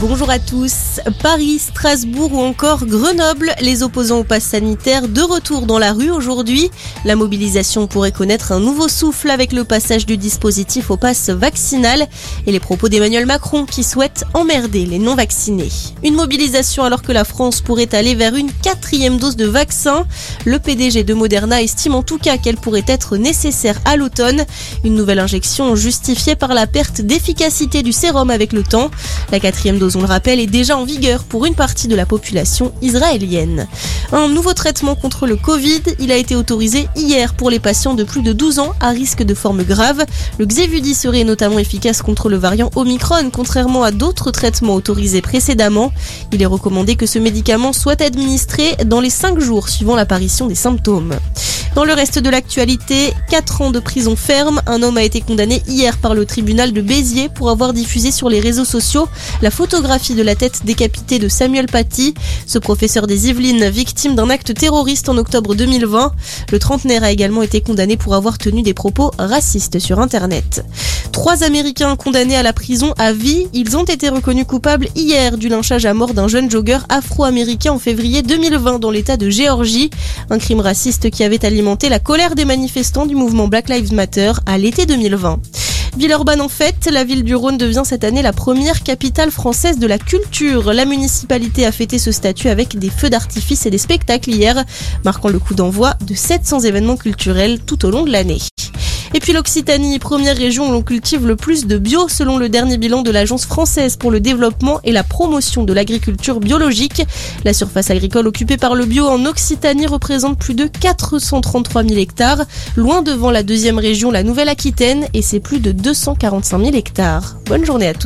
Bonjour à tous. Paris, Strasbourg ou encore Grenoble, les opposants au pass sanitaire de retour dans la rue aujourd'hui. La mobilisation pourrait connaître un nouveau souffle avec le passage du dispositif au pass vaccinal et les propos d'Emmanuel Macron qui souhaite emmerder les non-vaccinés. Une mobilisation alors que la France pourrait aller vers une quatrième dose de vaccin. Le PDG de Moderna estime en tout cas qu'elle pourrait être nécessaire à l'automne. Une nouvelle injection justifiée par la perte d'efficacité du sérum avec le temps. La quatrième dose, on le rappelle, est déjà en vigueur pour une partie de la population israélienne. Un nouveau traitement contre le Covid, il a été autorisé hier pour les patients de plus de 12 ans à risque de forme grave. Le Xévudi serait notamment efficace contre le variant Omicron, contrairement à d'autres traitements autorisés précédemment. Il est recommandé que ce médicament soit administré dans les 5 jours suivant l'apparition des symptômes. Dans le reste de l'actualité, 4 ans de prison ferme. Un homme a été condamné hier par le tribunal de Béziers pour avoir diffusé sur les réseaux sociaux la photographie de la tête décapitée de Samuel Paty, ce professeur des Yvelines victime d'un acte terroriste en octobre 2020. Le trentenaire a également été condamné pour avoir tenu des propos racistes sur Internet. Trois Américains condamnés à la prison à vie, ils ont été reconnus coupables hier du lynchage à mort d'un jeune jogger afro-américain en février 2020 dans l'état de Géorgie, un crime raciste qui avait alimenté la colère des manifestants du mouvement Black Lives Matter à l'été 2020. Villeurbanne en fête, la ville du Rhône devient cette année la première capitale française de la culture. La municipalité a fêté ce statut avec des feux d'artifice et des spectacles hier, marquant le coup d'envoi de 700 événements culturels tout au long de l'année. Et puis l'Occitanie, première région où l'on cultive le plus de bio selon le dernier bilan de l'Agence française pour le développement et la promotion de l'agriculture biologique. La surface agricole occupée par le bio en Occitanie représente plus de 433 000 hectares, loin devant la deuxième région, la Nouvelle-Aquitaine, et c'est plus de 245 000 hectares. Bonne journée à tous.